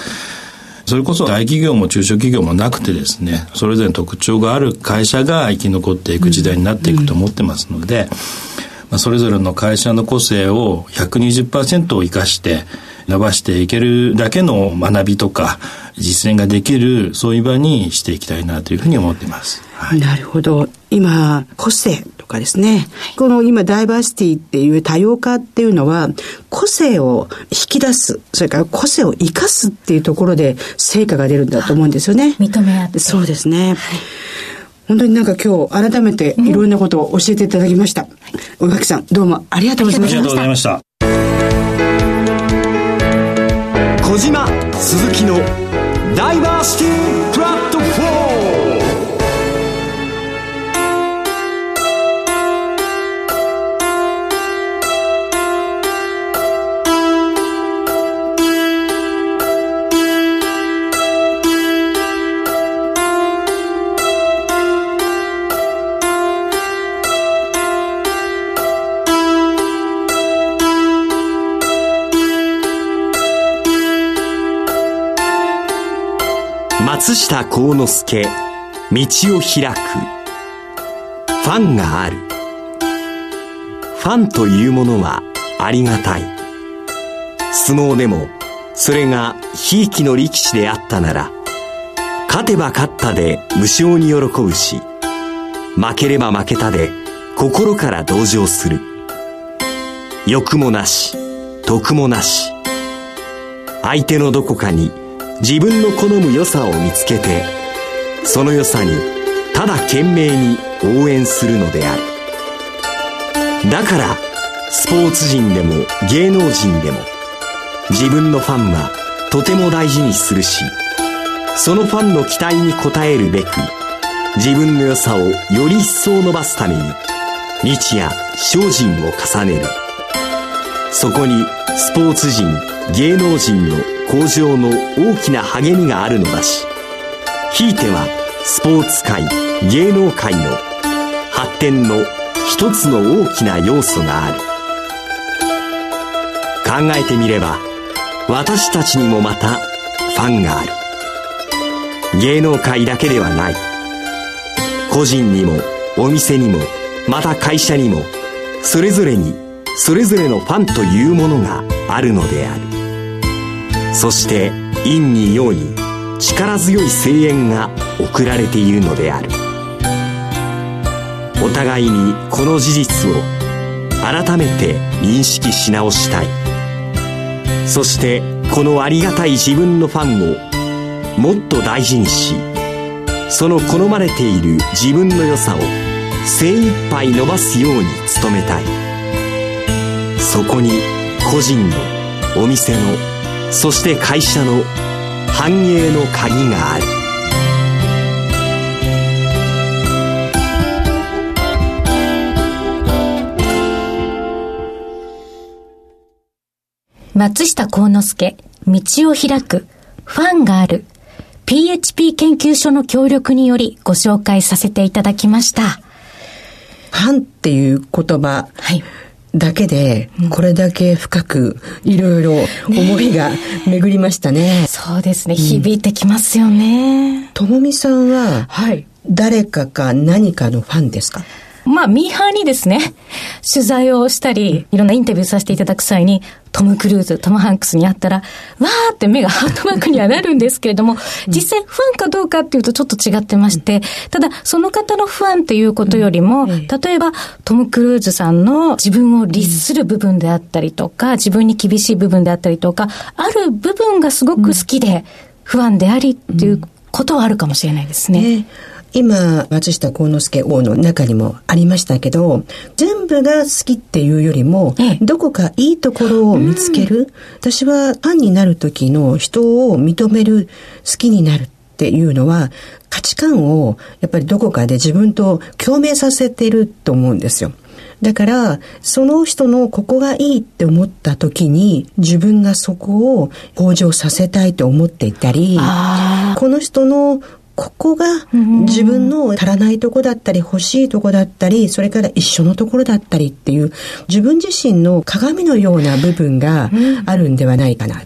それこそ大企業も中小企業もなくてですね、それぞれの特徴がある会社が生き残っていく時代になっていくと思ってますので、まあ、それぞれの会社の個性を120%を生かして伸ばしていけるだけの学びとか実践ができるそういう場にしていきたいなというふうに思っています。はい、なるほど。今、個性とかですね。この今、ダイバーシティっていう多様化っていうのは、個性を引き出す、それから個性を生かすっていうところで成果が出るんだと思うんですよね。認め合って。そうですね。はい本当になんか今日改めていろんなことを教えていただきました。宇垣さん、どうもありがとうございました。ありがとうございました。小島鈴木のダイバーシティ松下幸之助道を開くファンがあるファンというものはありがたい。相撲でも、それがひいきの力士であったなら、勝てば勝ったで無償に喜ぶし、負ければ負けたで心から同情する。欲もなし、得もなし。相手のどこかに自分の好む良さを見つけて、その良さにただ懸命に応援するのである。だから、スポーツ人でも芸能人でも、自分のファンはとても大事にするし、そのファンの期待に応えるべく、自分の良さをより一層伸ばすために、日夜精進を重ねる。そこにスポーツ人、芸能人の向上の大きな励みがあるのだし、ひいてはスポーツ界、芸能界の発展の一つの大きな要素がある。考えてみれば、私たちにもまたファンがある。芸能界だけではない。個人にも、お店にも、また会社にも、それぞれに、それぞれのファンというものがあるのである。そして、陰に陽に、力強い声援が送られているのである。お互いにこの事実を改めて認識し直したい。そしてこのありがたい自分のファンをもっと大事にし、その好まれている自分の良さを精一杯伸ばすように努めたい。そこに個人の、お店の、そして会社の繁栄の鍵がある。松下幸之助、道を開く、ファンがある、PHP 研究所の協力によりご紹介させていただきました。ファンっていう言葉。はいだけで、これだけ深くいろいろ思いが巡りましたね。ねそうですね。響いてきますよね。ともみさんは、はい、誰かか何かのファンですか？まあ、ミーハーにですね、取材をしたり、いろんなインタビューさせていただく際に、トム・クルーズ、トム・ハンクスに会ったら、わーって目がハートマークにはなるんですけれども、実際ファンかどうかっていうとちょっと違ってまして、ただ、その方のファンっていうことよりも、例えば、トム・クルーズさんの自分を律する部分であったりとか、自分に厳しい部分であったりとか、ある部分がすごく好きで、不安でありっていうことはあるかもしれないですね。ね今、松下幸之助王の中にもありましたけど、全部が好きっていうよりも、ええ、どこかいいところを見つける。私はファンになる時の人を認める、好きになるっていうのは、価値観をやっぱりどこかで自分と共鳴させてると思うんですよ。だから、その人のここがいいって思った時に、自分がそこを向上させたいと思っていたり、この人のここが自分の足らないとこだったり欲しいとこだったりそれから一緒のところだったりっていう自分自身の鏡のような部分があるんではないかな、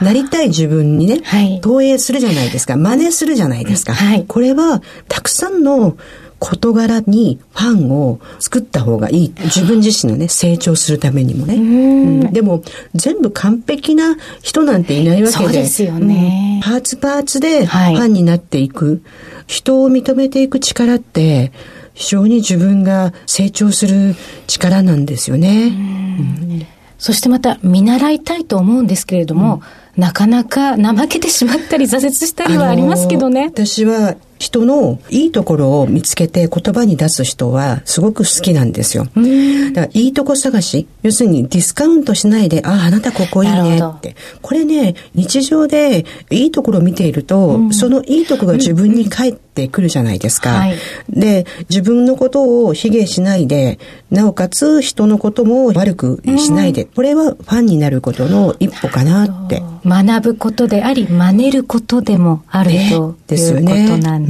うん、なりたい自分にね、はい、投影するじゃないですか。真似するじゃないですか、はい、これはたくさんの事柄にファンを作った方がいい。自分自身のね、成長するためにもね。うん、でも、全部完璧な人なんていないわけで。そうですよね、うん、パーツパーツでファンになっていく。はい、人を認めていく力って、非常に自分が成長する力なんですよね。うん、そしてまた見習いたいと思うんですけれども、なかなか怠けてしまったり挫折したりはありますけどね。私は人のいいところを見つけて言葉に出す人はすごく好きなんですよ。だからいいとこ探し、要するにディスカウントしないで、ああ、あなたここいいねって。これね、日常でいいところを見ていると、うん、そのいいとこが自分に返ってくるじゃないですか。はい、で、自分のことを卑下しないで、なおかつ人のことも悪くしないで、うん、これはファンになることの一歩かなって。学ぶことであり、真似ることでもあるということなんですね。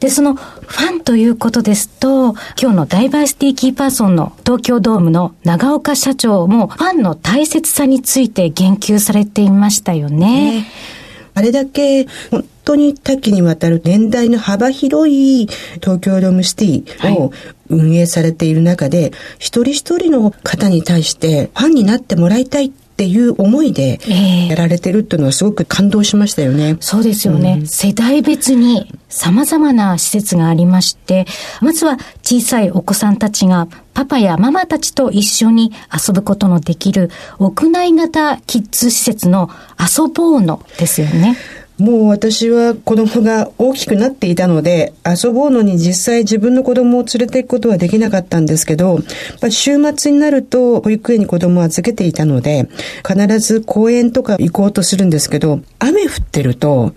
で、そのファンということですと、今日のダイバーシティキーパーソンの東京ドームの長岡社長もファンの大切さについて言及されていましたよね。ね。あれだけ本当に多岐にわたる年代の幅広い東京ドームシティを運営されている中で、はい、一人一人の方に対してファンになってもらいたいっていう思いでやられてるっていうのはすごく感動しましたよね。そうですよね。うん、世代別に様々な施設がありまして、まずは小さいお子さんたちがパパやママたちと一緒に遊ぶことのできる屋内型キッズ施設の遊ぼうのですよね。もう私は子供が大きくなっていたので、遊ぼうのに実際自分の子供を連れて行くことはできなかったんですけど、週末になると保育園に子供を預けていたので、必ず公園とか行こうとするんですけど、雨降ってると、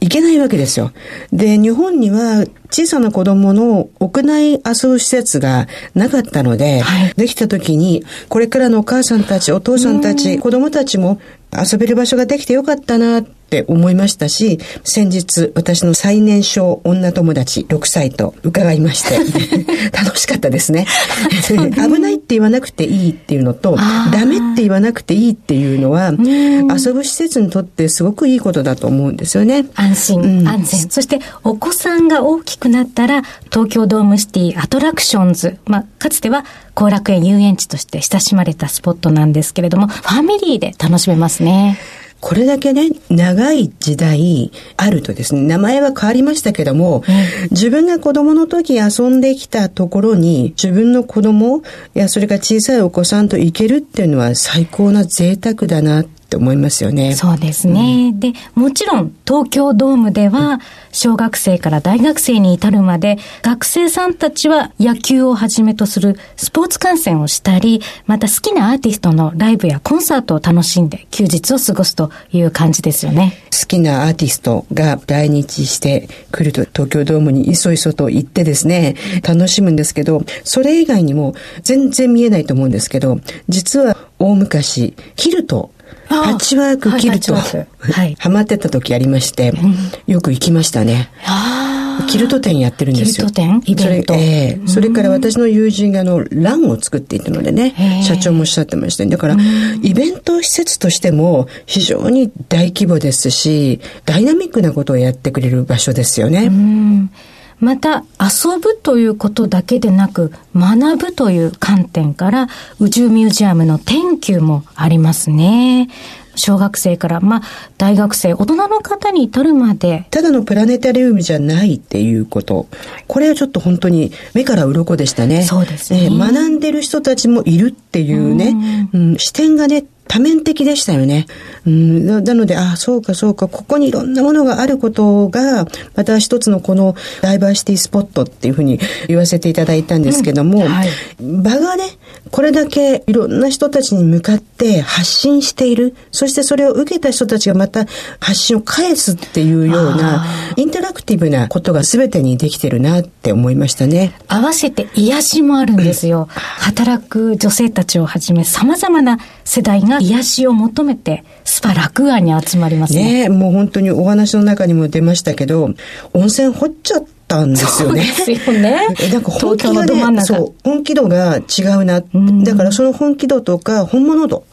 行けないわけですよ。で、日本には小さな子供の屋内遊ぶ施設がなかったので、はい、できた時に、これからのお母さんたち、お父さんたち、子供たちも遊べる場所ができてよかったなって思いましたし、先日私の最年少女友達6歳と伺いまして、楽しかったですね。危ないって言わなくていいっていうのと、ダメって言わなくていいっていうのは、遊ぶ施設にとってすごくいいことだと思うんですよね。安心、うん、安全。そしてお子さんが大きくなったら、東京ドームシティアトラクションズ、まあ、かつては後楽園遊園地として親しまれたスポットなんですけれども、ファミリーで楽しめますね。これだけね、長い時代あるとですね、名前は変わりましたけども、うん、自分が子供の時遊んできたところに、自分の子供やそれから小さいお子さんと行けるっていうのは最高な贅沢だなって思いますよね。そうですね。うん、で、もちろん東京ドームでは、小学生から大学生に至るまで、学生さんたちは野球をはじめとするスポーツ観戦をしたり、また好きなアーティストのライブやコンサートを楽しんで休日を過ごすという感じですよね。好きなアーティストが来日してくると東京ドームにいそいそと行ってですね、楽しむんですけど、それ以外にも全然見えないと思うんですけど、実は大昔、キルトパッチワークキルト、はい、ハマってた時ありまして、よく行きましたね。キルト店やってるんですよ。キルト店？イベント。それ,、えー、それから私の友人があの、ランを作っていたのでね、社長もおっしゃってました、だから、イベント施設としても非常に大規模ですし、ダイナミックなことをやってくれる場所ですよね。また遊ぶということだけでなく学ぶという観点から宇宙ミュージアムの研究もありますね。小学生から、まあ、大学生、大人の方に至るまで。ただのプラネタリウムじゃないっていうこと。これはちょっと本当に目から鱗でしたね。そうですね。えー、学んでる人たちもいるっていうね、うん、視点がね、多面的でしたよね。うん、なので、ああ、そうかそうか、ここにいろんなものがあることが、また一つのこのダイバーシティスポットっていうふうに言わせていただいたんですけども、うん。はい、場がね、これだけいろんな人たちに向かって発信している、そしてそれを受けた人たちがまた発信を返すっていうような、インタラクティブなことが全てにできてるなって思いましたね。合わせて癒しもあるんですよ。働く女性たちをはじめ様々な世代が癒しを求めてスパラクアに集まりますね。ねもう本当にお話の中にも出ましたけど、温泉掘っちゃったんですよね。そうですよね。なんか本気度ね、そう、本気度が違うな。だからその本気度とか本物度。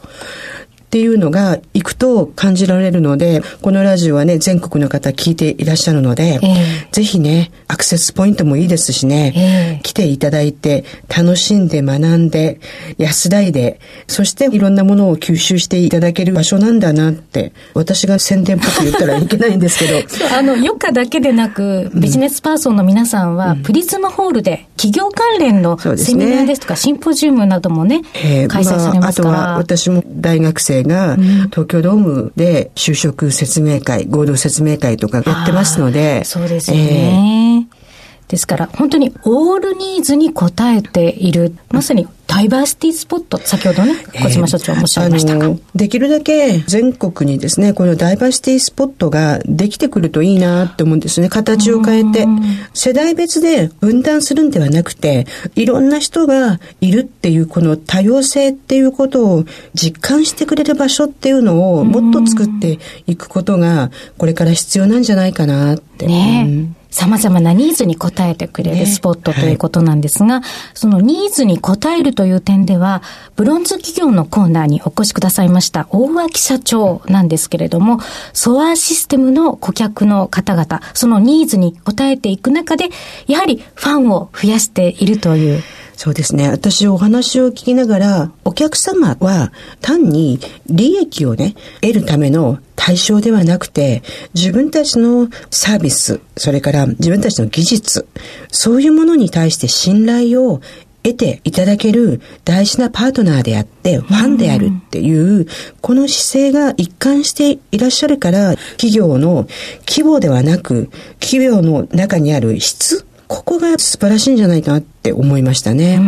っていうのが行くと感じられるので、このラジオはね、全国の方聞いていらっしゃるので、えー、ぜひね、アクセスポイントもいいですしね、えー、来ていただいて、楽しんで学んで、安らいで、そしていろんなものを吸収していただける場所なんだなって、私が宣伝っぽく言ったらいけないんですけど。あの、余暇だけでなく、ビジネスパーソンの皆さんは、プリズムホールで企業関連のセミナーですとか、シンポジウムなどもね、えー、開催されますから、まあ、あとは私も大学生が東京ドームで就職説明会、合同説明会とかやってますので。そうですよね。えーですから、本当にオールニーズに応えている、まさにダイバーシティスポット、先ほどね、小島所長もおっしゃいましたが、えー、できるだけ全国にですね、このダイバーシティスポットができてくるといいなって思うんですね。形を変えて。世代別で分断するんではなくて、いろんな人がいるっていう、この多様性っていうことを実感してくれる場所っていうのをもっと作っていくことが、これから必要なんじゃないかなって。ね、うん様々なニーズに応えてくれるスポットということなんですが、はい、そのニーズに応えるという点では、ブロンズ企業のコーナーにお越しくださいました大脇社長なんですけれども、ソアシステムの顧客の方々、そのニーズに応えていく中で、やはりファンを増やしているというそうですね。私お話を聞きながら、お客様は単に利益をね、得るための対象ではなくて、自分たちのサービス、それから自分たちの技術、そういうものに対して信頼を得ていただける大事なパートナーであって、ファンであるっていう、この姿勢が一貫していらっしゃるから、企業の規模ではなく、企業の中にある質、ここが素晴らしいんじゃないかなって思いましたね。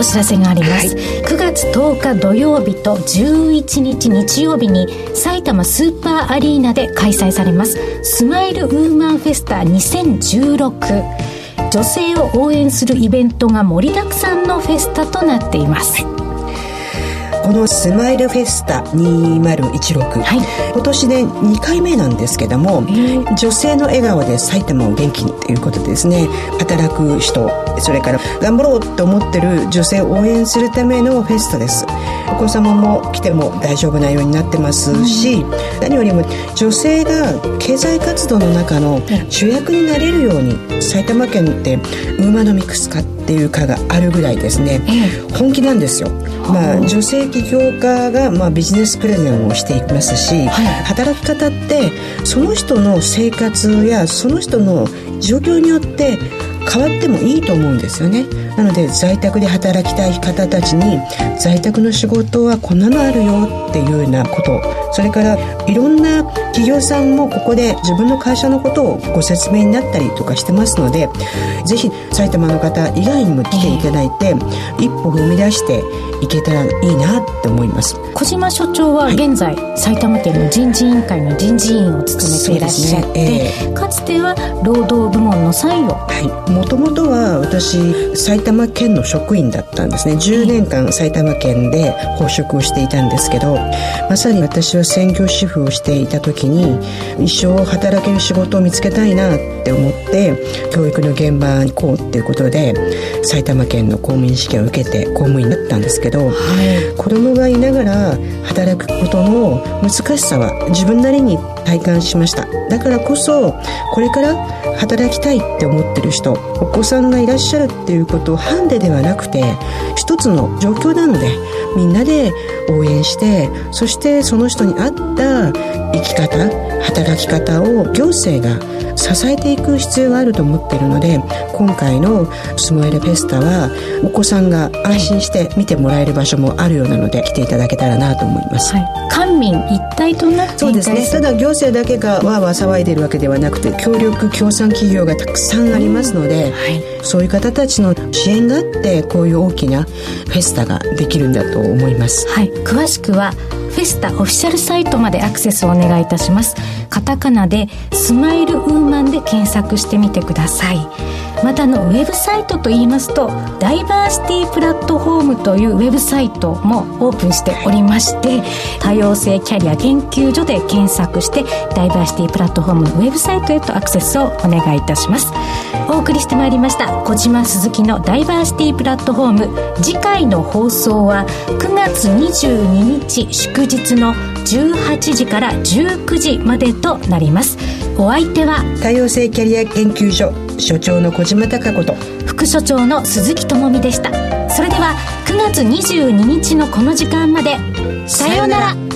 お知らせがあります、はい、9月10日土曜日と11日日曜日に埼玉スーパーアリーナで開催されます。スマイルウーマンフェスタ2016女性を応援するイベントが盛りだくさんのフェスタとなっています、はいこのスマイルフェスタ2016、はい、今年で2回目なんですけども、女性の笑顔で埼玉を元気にということでですね働く人それから頑張ろうと思ってる女性を応援するためのフェスタです。お子様も来ても大丈夫なようになってますし、うん、何よりも女性が経済活動の中の主役になれるように埼玉県ってウーマノミクス化っていう課があるぐらいですね、本気なんですよ。まあ、女性起業家が、まあ、ビジネスプレゼンをしていきますし、はい、働き方ってその人の生活やその人の状況によって変わってもいいと思うんですよねなので在宅で働きたい方たちに在宅の仕事はこんなのあるよっていうようなこと。それからいろんな企業さんもここで自分の会社のことをご説明になったりとかしてますのでぜひ埼玉の方以外にも来ていただいて、一歩踏み出していけたらいいなって思います。小島所長は現在、はい、埼玉県の人事委員会の人事委員を務めていらっしゃって、ねえ。ー、かつては労働部門の参与はい。もともとは私埼玉県の職員だったんですね。10年間埼玉県で報職をしていたんですけどまさに私は専業主婦をしていた時に一生働ける仕事を見つけたいなって思って教育の現場に行こうっていうことで埼玉県の公務員試験を受けて公務員になったんですけど、はい、子供がいながら働くことの難しさは自分なりに体感しました。だからこそこれから働きたいって思ってる人お子さんがいらっしゃるっていうことをハンデではなくて一つの状況なのでみんなで応援してそしてその人に合った生き方働き方を行政が支えていく必要があると思っているので今回のスモエルフェスタはお子さんが安心して見てもらえる場所もあるようなので来ていただけたらなと思います、はい、官民一体となってそうですね。ただ行政だけがわわ騒いでるわけではなくて協力協賛企業がたくさんありますので、うんはい、そういう方たちの支援があってこういう大きなフェスタができるんだと思います、はい、詳しくはフェスタオフィシャルサイトまでアクセスをお願いいたします。カタカナでスマイルウーマンで検索してみてくださいまたのウェブサイトといいますとダイバーシティプラットフォームというウェブサイトもオープンしておりまして多様性キャリア研究所で検索してダイバーシティプラットフォームのウェブサイトへとアクセスをお願いいたします。お送りしてまいりました小島鈴木のダイバーシティプラットフォーム。次回の放送は9月22日祝日の18時から19時までとなります。お相手は多様性キャリア研究所所長の小島貴子と副所長の鈴木智美でした。それでは9月22日のこの時間まで。さようなら